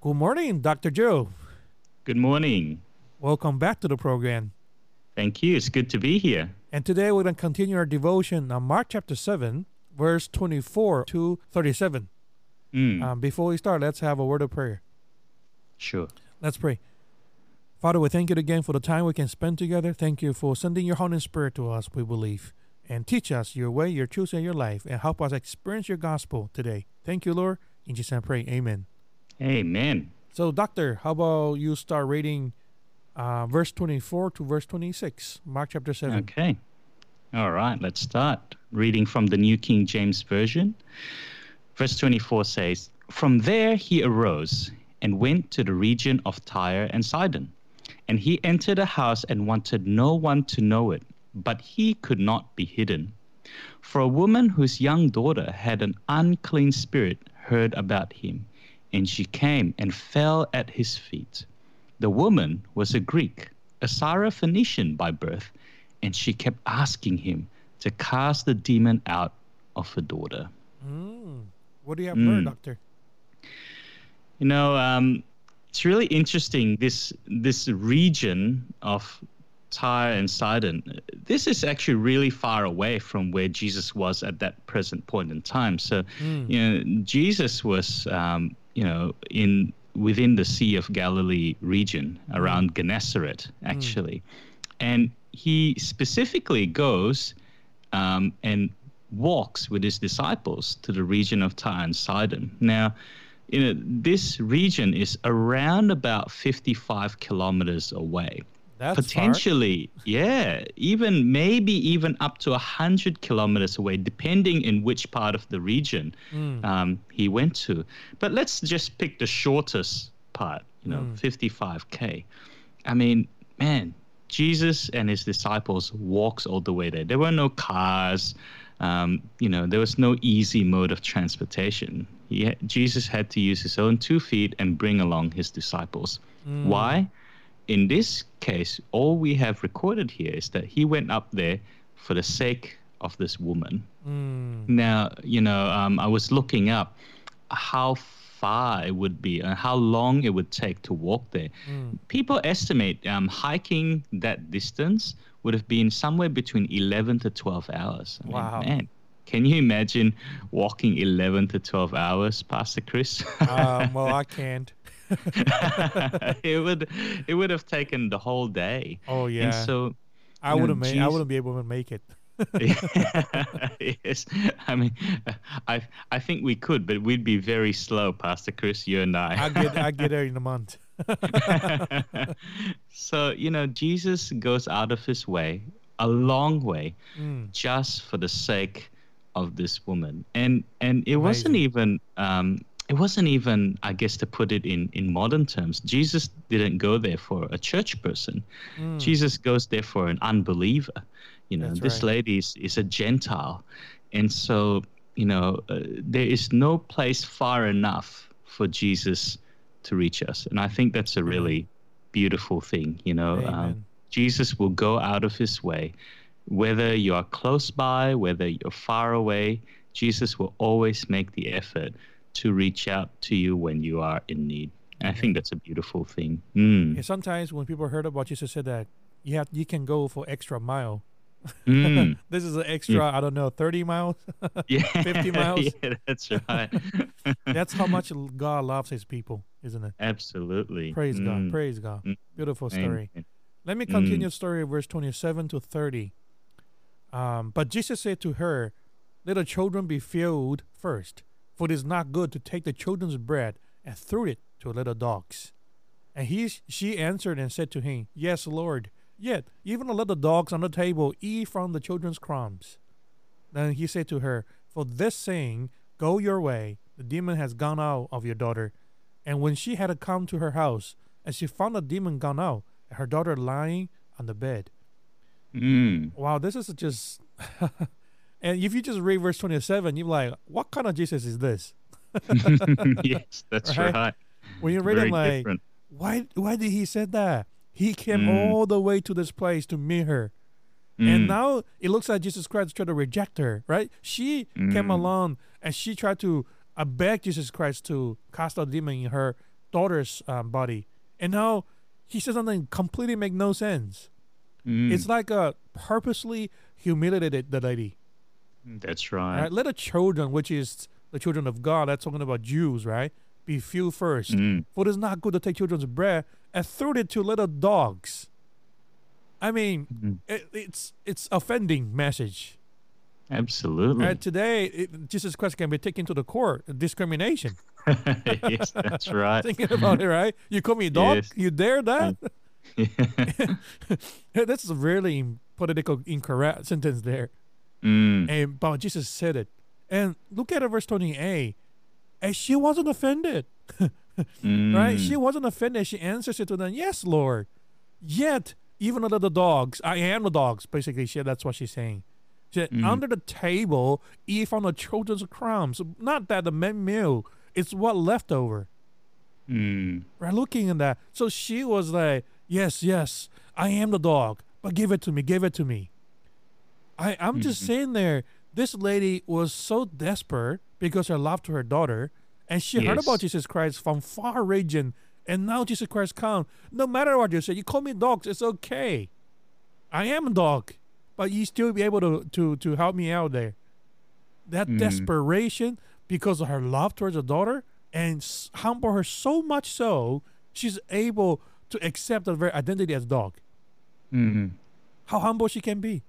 Good morning, Dr. Joe. Good morning. Welcome back to the program. Thank you. It's good to be here. And today we're going to continue our devotion on Mark chapter 7, verse 24 to 37. Mm, Um, before we start, let's have a word of prayer. sure. Let's pray. Father, we thank you again for the time we can spend together. Thank you for sending your Holy Spirit to us, we believe. And teach us your way, your truth, and your life, and help us experience your gospel today. Thank you, Lord. In Jesus' name I pray. Amen. Amen. So, Doctor, how about you start reading uh, verse 24 to verse 26, Mark chapter 7. Okay. All right, let's start. Reading from the New King James Version. Verse 24 says, From there he arose and went to the region of Tyre and Sidon. And he entered a house and wanted no one to know it, but he could not be hidden. For a woman whose young daughter had an unclean spirit heard about him, and she came and fell at his feet. The woman was a Greek, a Syrophoenician by birth, and she kept asking him to cast the demon out of her daughter. Mm. What do you have Mm. Doctor? You know, um, it's really interesting. This this region of Tyre and Sidon. This is actually really far away from where Jesus was at that present point in time. So, Mm. you know, Jesus was, um, you know, in within the Sea of Galilee region around Gennesaret, actually, and he specifically goes um, and walks with his disciples to the region of Tyre and Sidon. Now, you know, this region is around about 55 kilometers away. That's Potentially, yeah, even maybe even up to 100 kilometers away, depending in which part of the region. Mm. um, he went to. But let's just pick the shortest part, you know, Mm. 55K. I mean, man, Jesus and his disciples walks all the way there. There were no cars. Um, you know, there was no easy mode of transportation. He Jesus had to use his own two feet and bring along his disciples. Mm. Why? In this case, all we have recorded here is that he went up there for the sake of this woman. Mm. Now, you know, um, I was looking up how far it would be and how long it would take to walk there. Mm. People estimate um, hiking that distance would have been somewhere between 11 to 12 hours. I mean, Wow. man, can you imagine walking 11 to 12 hours, Pastor Chris? um, well, I can't. it would it would have taken the whole day. Oh yeah, And so I wouldn't make. I wouldn't be able to make it. yes, I mean, I I think we could, but we'd be very slow, Pastor Chris, you and I. I get. I get there in a month. so you know, Jesus goes out of his way, a long way, Mm. just for the sake of this woman, and and it wasn't even. Um, it wasn't even, I guess, to put it in, in modern terms. Jesus didn't go there for a church person. Mm. Jesus goes there for an unbeliever. You know, That's this right. lady is, is a Gentile. And so, you know, uh, there is no place far enough for Jesus to reach us. And I think that's a really beautiful thing. You know, um, Jesus will go out of his way. Whether you are close by, whether you're far away, Jesus will always make the effort to reach out to you when you are in need. And I think that's a beautiful thing. Mm. Yeah, sometimes when people heard about Jesus said that you have you can go for extra mile. Mm. This is an extra. I don't know, thirty miles. Yeah. 50 miles? yeah, that's right. That's how much God loves His people, isn't it? Absolutely. Praise God. Mm. Praise God. Mm. Beautiful story. Amen. Let me continue the story, verse 27 to 30. Um, but Jesus said to her, Let the children be filled first, for it is not good to take the children's bread and throw it to little dogs. And he, she answered and said to him, Yes, Lord. Yet even the little dogs on the table eat from the children's crumbs. Then he said to her, For this saying, go your way, the demon has gone out of your daughter. And when she had come to her house, and she found the demon gone out, and her daughter lying on the bed. Mm. Wow, this is just. and if you just read verse 27, you're like, what kind of Jesus is this? yes, that's Right? right. When you read Very it, like, different. why, why did he say that? He came Mm. all the way to this place to meet her. Mm. And now it looks like Jesus Christ tried to reject her, right? She came Mm. along and she tried to uh, beg Jesus Christ to cast out demon in her daughter's um, body, and now he says something completely make no sense. Mm, It's like a purposely humiliated the lady. That's right. right, let the children, which is the children of God, that's talking about Jews, right, be few first. Mm, For it is not good to take children's bread and throw it to little dogs. I mean, mm, it, it's it's offending message. absolutely. Right? Today, it, Jesus Christ can be taken to the court. Discrimination. yes, that's right. Thinking about it, right? You call me a dog? Yes. You dare that? Yeah. That's a really political incorrect sentence there. Mm, And but Jesus said it. And look at verse 28. And she wasn't offended. right? mm, She wasn't offended. She answers it to them, Yes, Lord. Yet, even under the dogs, I am the dogs. Basically, she, that's what she's saying. She said, Mhm. Under the table, eat from the children's crumbs. Not that the main meal, it's what left over. mm, Right? Looking at that. So she was like, Yes, yes, I am the dog, but give it to me, give it to me. I, I'm just Mhm. saying there, this lady was so desperate because her love to her daughter, and she heard about Jesus Christ from far region, and now Jesus Christ come. No matter what you say, you call me dogs, it's okay. I am a dog, but you still be able to to to help me out there. That Mm. desperation because of her love towards her daughter and humble her so much so she's able to accept her very identity as dog. mm, How humble she can be.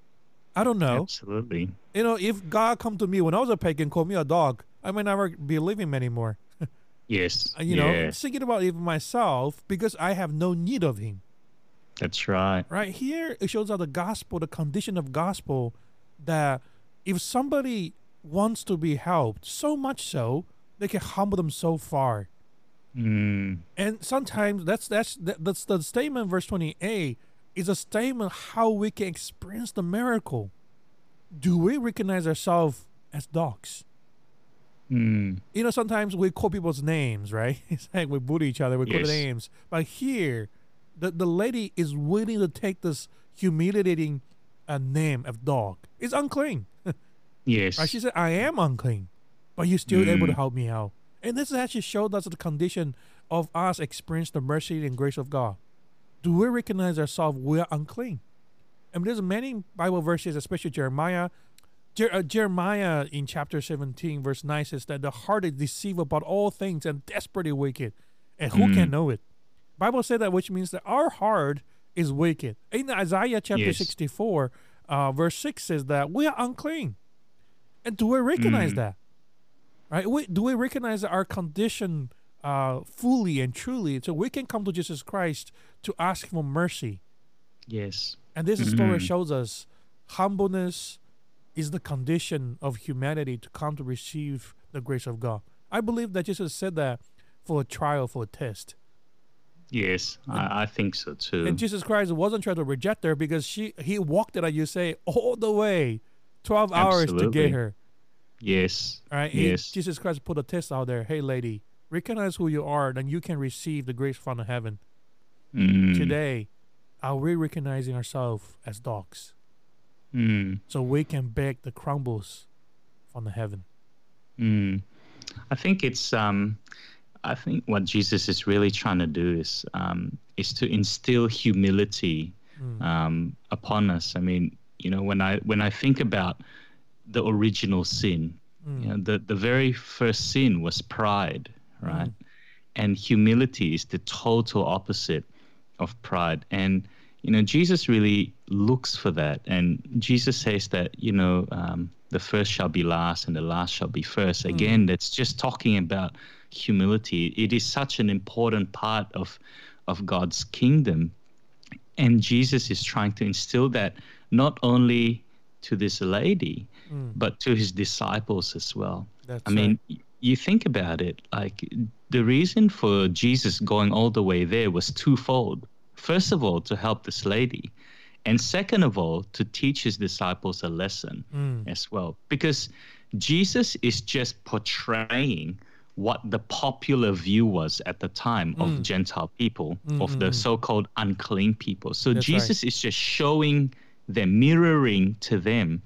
I don't know. absolutely. You know, if God come to me when I was a pagan, call me a dog, I may never believe him anymore. Yes. Uh, You know, yeah, thinking about even myself because I have no need of him. that's right. Right here, it shows out the gospel, the condition of gospel, that if somebody wants to be helped, so much so they can humble them so far. Mm, And sometimes that's that's that's the statement, verse twenty eight, is a statement how we can experience the miracle. Do we recognize ourselves as dogs? mm, you know, sometimes we call people's names, right? It's like we bully each other, we call Yes. names. But here, the, the lady is willing to take this humiliating uh, name of dog. It's unclean. yes. Right? She said, I am unclean, but you're still able to Mm. help me out. And this actually showed us the condition of us experience the mercy and grace of God. Do we recognize ourselves we are unclean? I And there's many Bible verses, especially Jeremiah. Jer- uh, Jeremiah in chapter 17, verse 9 says that the heart is deceived about all things and desperately wicked. And who can Mm. know it? Bible said that, which means that our heart is wicked. In Isaiah chapter Yes. 64, uh, verse 6 says that we are unclean. And do we recognize Mm. that? Right? We, do we recognize our condition uh, fully and truly so we can come to Jesus Christ to ask for mercy? yes. And this story Mhm. shows us humbleness is the condition of humanity to come to receive the grace of God. I believe that Jesus said that for a trial, for a test. Yes. I, I think so too. And Jesus Christ wasn't trying to reject her because she he walked it, like you say, all the way, 12 hours to get her. yes. All right. He- Yes. Jesus Christ put a test out there. Hey, lady, recognize who you are, then you can receive the grace from the heaven. Mm, Today, are we recognizing ourselves as dogs Mm, so we can beg the crumbles from the heaven? mm. I think it's um, I think what Jesus is really trying to do is um, is to instill humility Mm. um, upon us. I mean, you know, when I when I think about the original sin, Mm. you know, the the very first sin was pride, right? Mm. And humility is the total opposite of pride. And you know, Jesus really looks for that. And Jesus says that you know, um, the first shall be last, and the last shall be first. Mm. Again, that's just talking about humility. It is such an important part of of God's kingdom and Jesus is trying to instill that not only to this lady, Mm. but to his disciples as well. That's I mean, you think about it, like the reason for Jesus going all the way there was twofold. First of all, to help this lady, and second of all, to teach his disciples a lesson. Mm. as well. Because Jesus is just portraying what the popular view was at the time of Mm. Gentile people, Mm, of the so called unclean people. So That's right. Jesus is just showing them, mirroring to them,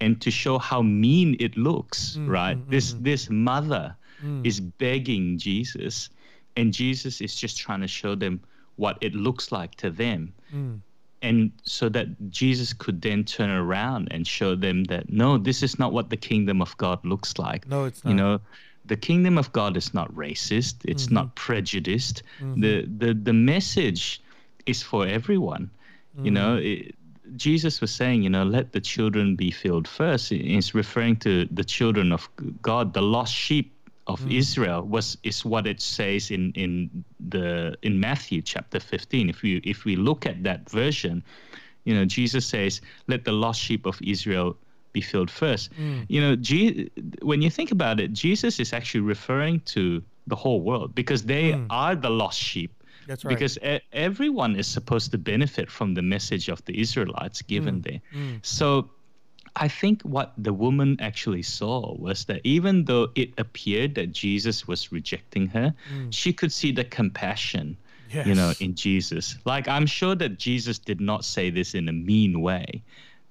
and to show how mean it looks, Mm, right? mm, this mm. this mother Mm. is begging Jesus and Jesus is just trying to show them what it looks like to them. Mm. And so that Jesus could then turn around and show them that no, this is not what the kingdom of God looks like. No, it's not. You know, the kingdom of God is not racist. It's Mm-hmm. not prejudiced. The, the the message is for everyone. You know, Mm. it, Jesus was saying, you know, let the children be filled first. He's referring to the children of God, the lost sheep of Mm. Israel was is what it says in in the in Matthew chapter 15. If we if we look at that version, you know, Jesus says, let the lost sheep of Israel be filled first. Mm. You know, Je- when you think about it, Jesus is actually referring to the whole world because they Mm. are the lost sheep. That's right. Because e- everyone is supposed to benefit from the message of the Israelites given there. Mm. So I think what the woman actually saw was that even though it appeared that Jesus was rejecting her, she could see the compassion, you know, Mm. In Jesus. Like I'm sure that Jesus did not say this in a mean way,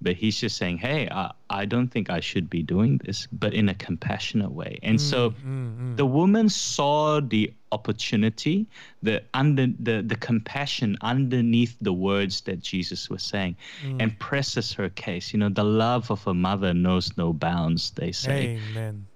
but he's just saying, "Hey, I, I don't think I should be doing this," but in a compassionate way. And so Mm, mm. the woman saw the opportunity, the under the, the compassion underneath the words that Jesus was saying, Mm. and presses her case. You know, the love of a mother knows no bounds, they say. Amen.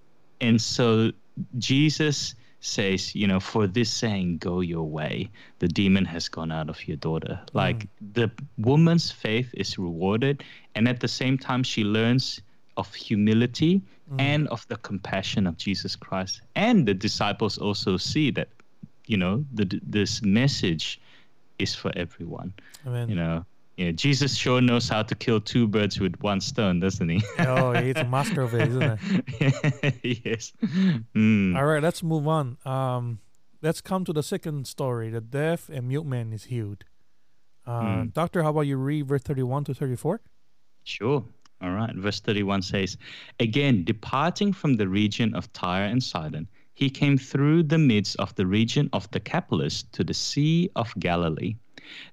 And so Jesus says, you know, for this saying, go your way, the demon has gone out of your daughter. Mm. Like the woman's faith is rewarded, and at the same time, she learns of humility mm. and of the compassion of Jesus Christ. And the disciples also see that, you know, the, this message is for everyone. Amen. You know, yeah, Jesus sure knows how to kill two birds with one stone, doesn't he? oh, he's a master of it, isn't it? yes. Mm. All right, let's move on. Um, let's come to the second story. The deaf and mute man is healed. Uh, Mm. Doctor, how about you read verse 31 to 34? Sure. All right. Verse 31 says, Again, departing from the region of Tyre and Sidon, he came through the midst of the region of the Decapolis to the Sea of Galilee.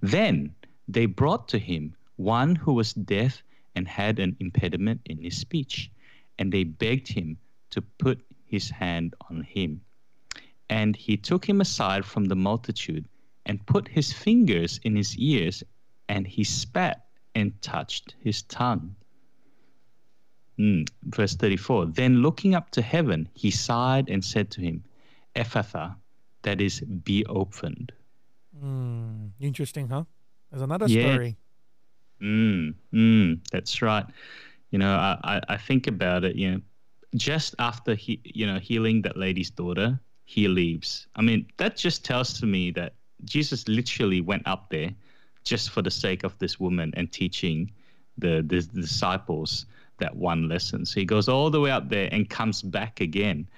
Then they brought to him one who was deaf and had an impediment in his speech, and they begged him to put his hand on him. And he took him aside from the multitude and put his fingers in his ears, and he spat and touched his tongue. Mm, verse 34 Then looking up to heaven, he sighed and said to him, Ephphatha, that is, be opened. Mm, interesting, huh? There's another Yeah. story. Mm, mm, that's right. You know, I, I, I think about it, you know, just after he, you know, healing that lady's daughter, he leaves. I mean, that just tells to me that Jesus literally went up there just for the sake of this woman and teaching the, the disciples that one lesson. So he goes all the way up there and comes back again,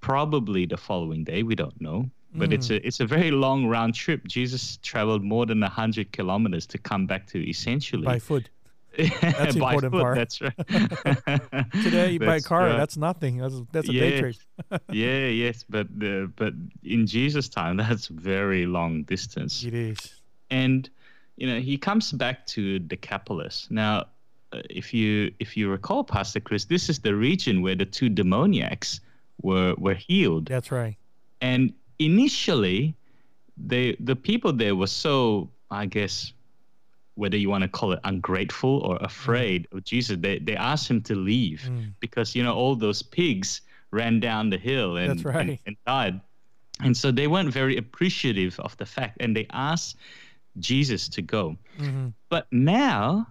probably the following day. We don't know. But it's a it's a very long round trip. Jesus traveled more than hundred kilometers to come back to essentially By foot. That's by important foot, part. That's right. Today, by car, right. that's nothing. That's, that's a day trip. yeah, yes, but the but in Jesus' time, that's very long distance. It is. And you know, he comes back to Decapolis. Now, uh, if you if you recall, Pastor Chris, this is the region where the two demoniacs were were healed. That's right. And initially, they the people there were so, I guess, whether you want to call it ungrateful or afraid of Jesus, they they asked him to leave Mm. because you know all those pigs ran down the hill and, That's right. and, and died. And so they weren't very appreciative of the fact, and they asked Jesus to go. hmm But now,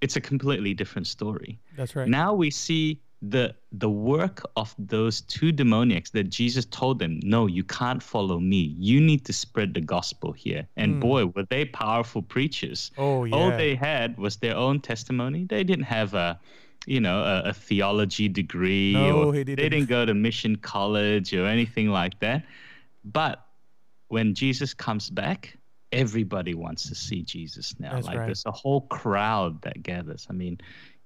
it's a completely different story. That's right. Now we see the the work of those two demoniacs that Jesus told them, no, you can't follow me. You need to spread the gospel here. And Mm. boy, were they powerful preachers. oh, yeah. All they had was their own testimony. They didn't have a you know, a, a theology degree No, or he didn't. they didn't go to mission college or anything like that. But when Jesus comes back, everybody wants to see Jesus now. That's like right. there's a whole crowd that gathers. I mean,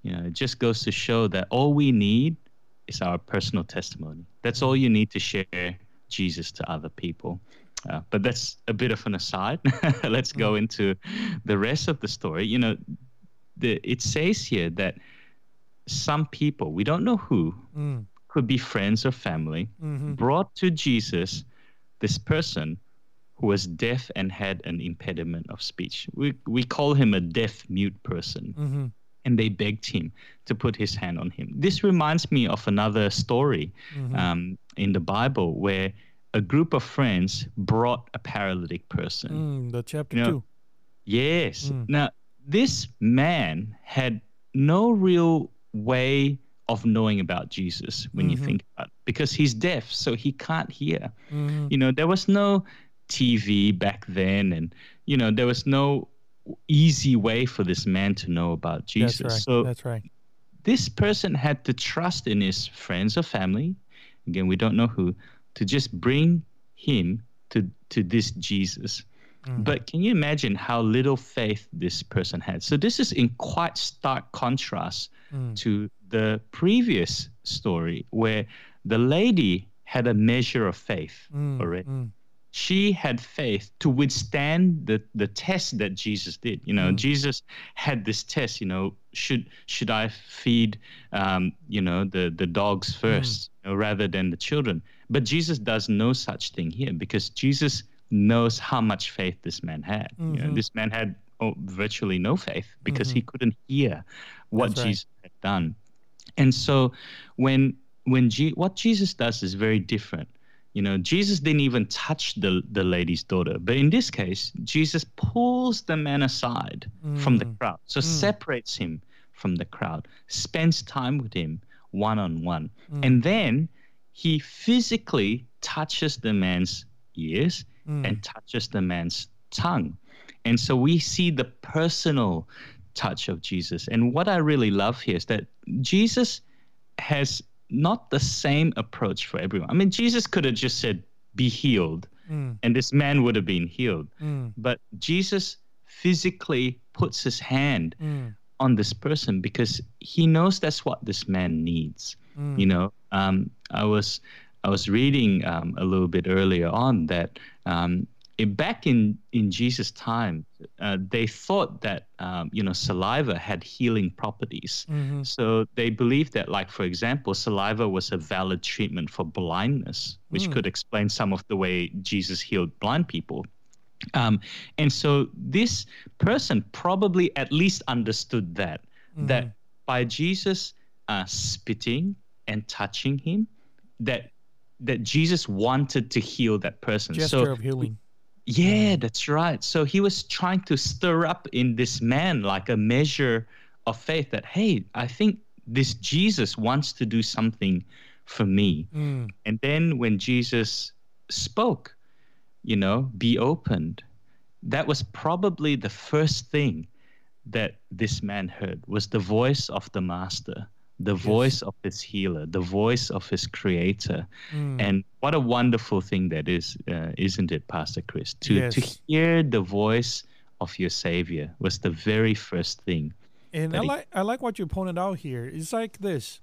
you know, it just goes to show that all we need is our personal testimony. That's all you need to share Jesus to other people. Uh, but that's a bit of an aside. Let's go into the rest of the story. You know, the it says here that some people, we don't know who, Mm. could be friends or family, hmm brought to Jesus this person who was deaf and had an impediment of speech. We, we call him a deaf mute person. Mm-hmm. And they begged him to put his hand on him. This reminds me of another story Mhm. um, in the Bible where a group of friends brought a paralytic person. Mm, the chapter You know, two. Yes. Mm. Now, this man had no real way of knowing about Jesus when you Mhm. think about it, because he's deaf, so he can't hear. Mhm. You know, there was no TV back then, and, you know, there was no easy way for this man to know about Jesus. That's right. So That's right. this person had to trust in his friends or family, again, we don't know who, to just bring him to, to this Jesus. Mm. But can you imagine how little faith this person had? So this is in quite stark contrast Mm. to the previous story where the lady had a measure of faith Mm, already. Mm, She had faith to withstand the, the test that Jesus did. You know, Mm. Jesus had this test, you know, should should I feed um, you know, the, the dogs first you know, rather than the children? But Jesus does no such thing here because Jesus knows how much faith this man had. You know, Mhm. this man had oh, virtually no faith because he couldn't hear what right. Jesus had done. And so when when G- what Jesus does is very different. You know, Jesus didn't even touch the the lady's daughter, but in this case, Jesus pulls the man aside from the Mm. crowd, so Mm. separates him from the crowd, spends time with him one on one, Mm. and then he physically touches the man's ears mm, and touches the man's tongue. And so we see the personal touch of Jesus. And what I really love here is that Jesus has not the same approach for everyone. I mean, Jesus could have just said, be healed, mm, and this man would have been healed. mm, But Jesus physically puts his hand mm, on this person because he knows that's what this man needs mm. you know um, i was i was reading um, a little bit earlier on that um, back in in jesus time uh, they thought that um, you know saliva had healing properties Mhm. so they believed that like for example saliva was a valid treatment for blindness which Mm. could explain some of the way jesus healed blind people um, and so this person probably at least understood that that Mhm. by Jesus uh, spitting and touching him, that that Jesus wanted to heal that person. gesture so of healing. Yeah, that's right. So he was trying to stir up in this man like a measure of faith that hey, I think this Jesus wants to do something for me. Mm, And then when Jesus spoke, you know, be opened, that was probably the first thing that this man heard was the voice of the master, the voice of his healer, the voice of his creator. mm. And what a wonderful thing that is, uh, isn't it, Pastor Chris? To, to hear the voice of your savior was the very first thing. And I he- like I like what you pointed out here. It's like this.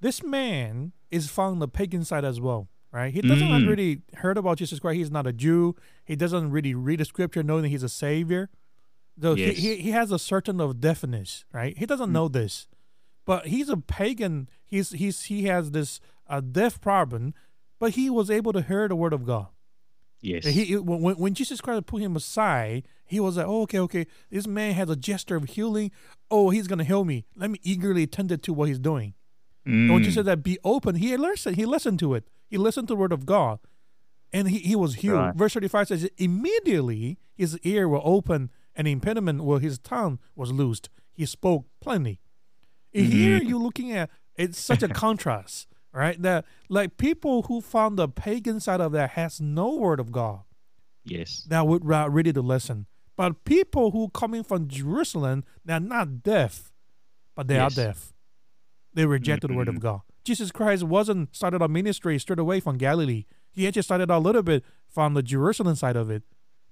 This man is from the pagan side as well, right? He doesn't Mm. really heard about Jesus Christ. He's not a Jew. He doesn't really read the scripture knowing that he's a savior. So Yes. he, he, he has a certain of deafness, right? He doesn't know this. But he's a pagan. He's he's he has this uh, deaf problem, but he was able to hear the word of God. Yes. He, he- when, when- Jesus Christ put him aside, he was like, oh, okay, okay. This man has a gesture of healing. Oh, he's going to heal me. Let me eagerly attend to what he's doing. And when Mm, you said that be open, he listened. He listened to it. He listened to the word of God. And he, he was healed. Right. Verse 35 says, immediately his ear were open and impediment where his tongue was loosed. He spoke plainly. Here Mhm. you're looking at it's such a contrast, right? That like people who found the pagan side of that has no word of God yes. that would ra- ready to listen. But people who coming from Jerusalem, they're not deaf, but they Yes. are deaf. They rejected the word of Mhm. God. Jesus Christ wasn't started a ministry straight away from Galilee. He actually started a little bit from the Jerusalem side of it.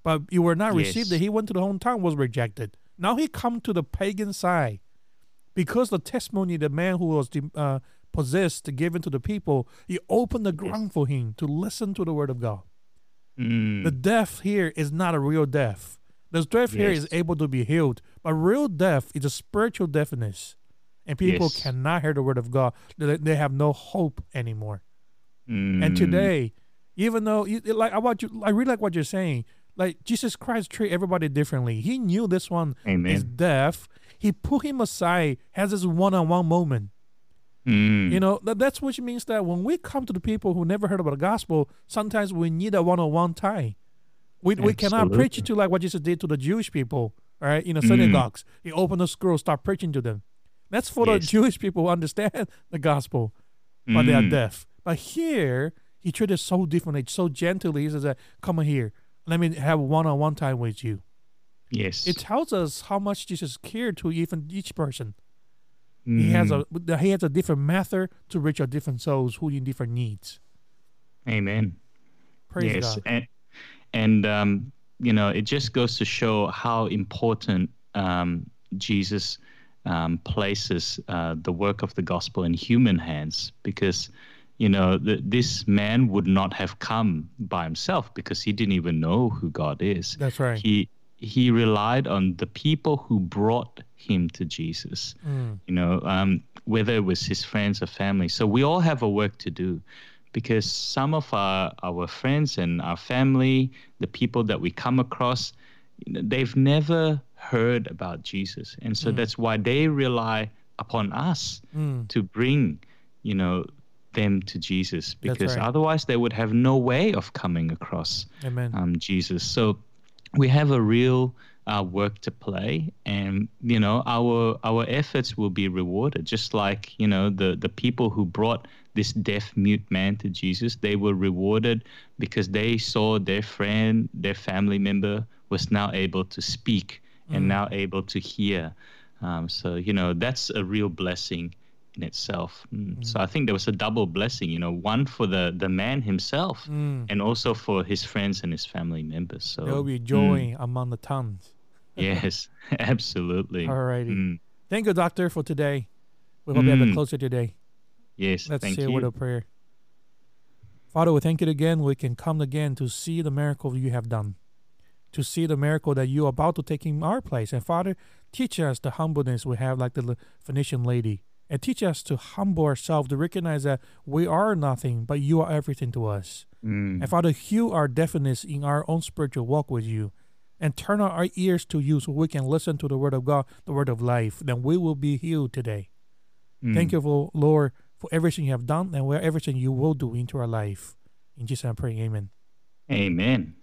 But you were not received. Yes. He went to the hometown, was rejected. Now he come to the pagan side. Because the testimony, the man who was uh, possessed, given to the people, he opened the ground for him to listen to the word of God. Mm, The deaf here is not a real deaf. The deaf here is able to be healed, but real deaf is a spiritual deafness, and people Yes. cannot hear the word of God. They, they have no hope anymore. And mm, today, even though you, like I want you, I really like what you're saying. Like Jesus Christ treat everybody differently. He knew this one is deaf. He put him aside, has this one-on-one moment. Mm. You know, that, that's which means that when we come to the people who never heard about the gospel, sometimes we need a one-on-one time. We, we cannot preach to like what Jesus did to the Jewish people, right, in the Mm. synagogues. He opened the scroll, start preaching to them. That's for the Jewish people who understand the gospel, but they are Mm. deaf. But here, he treated so differently, so gently. He says, "Come here, let me have one-on-one time with you." Yes. It tells us how much Jesus cared to even each person. He has Mm. a he has a different method to reach out different souls who in different needs. Amen. Praise yes. God. And, and um, you know, it just goes to show how important um, Jesus um, places uh, the work of the gospel in human hands because, you know, the, this man would not have come by himself because he didn't even know who God is. That's right. He he relied on the people who brought him to Jesus. Mm, you know, um, whether it was his friends or family. So we all have a work to do because some of our, our friends and our family, the people that we come across, they've never heard about Jesus. And so Mm. that's why they rely upon us mm, to bring, you know, them to Jesus because right. otherwise they would have no way of coming across amen. um, Jesus. So we have a real uh, work to play, and you know our our efforts will be rewarded. Just like you know the the people who brought this deaf mute man to Jesus, they were rewarded because they saw their friend, their family member was now able to speak and Mm. now able to hear. Um, so you know that's a real blessing in itself. Mm. So I think there was a double blessing. You know, one for the the man himself Mm. and also for his friends and his family members. So There will be mm, joy among the tongues. yes, absolutely. Alrighty. Mm, Thank you, Doctor, for today. We hope you have a Mm. closer today. yes, Let's say a word of prayer. Father, we thank you again. We can come again to see the miracle you have done, to see the miracle that you are about to take in our place. And Father, teach us the humbleness we have, like the Phoenician lady, and teach us to humble ourselves, to recognize that we are nothing, but you are everything to us. Mm, And Father, heal our deafness in our own spiritual walk with you. And turn our ears to you so we can listen to the word of God, the word of life. Then we will be healed today. Thank mm. you, for, Lord, for everything you have done and for everything you will do into our life. In Jesus' name I pray, amen. Amen.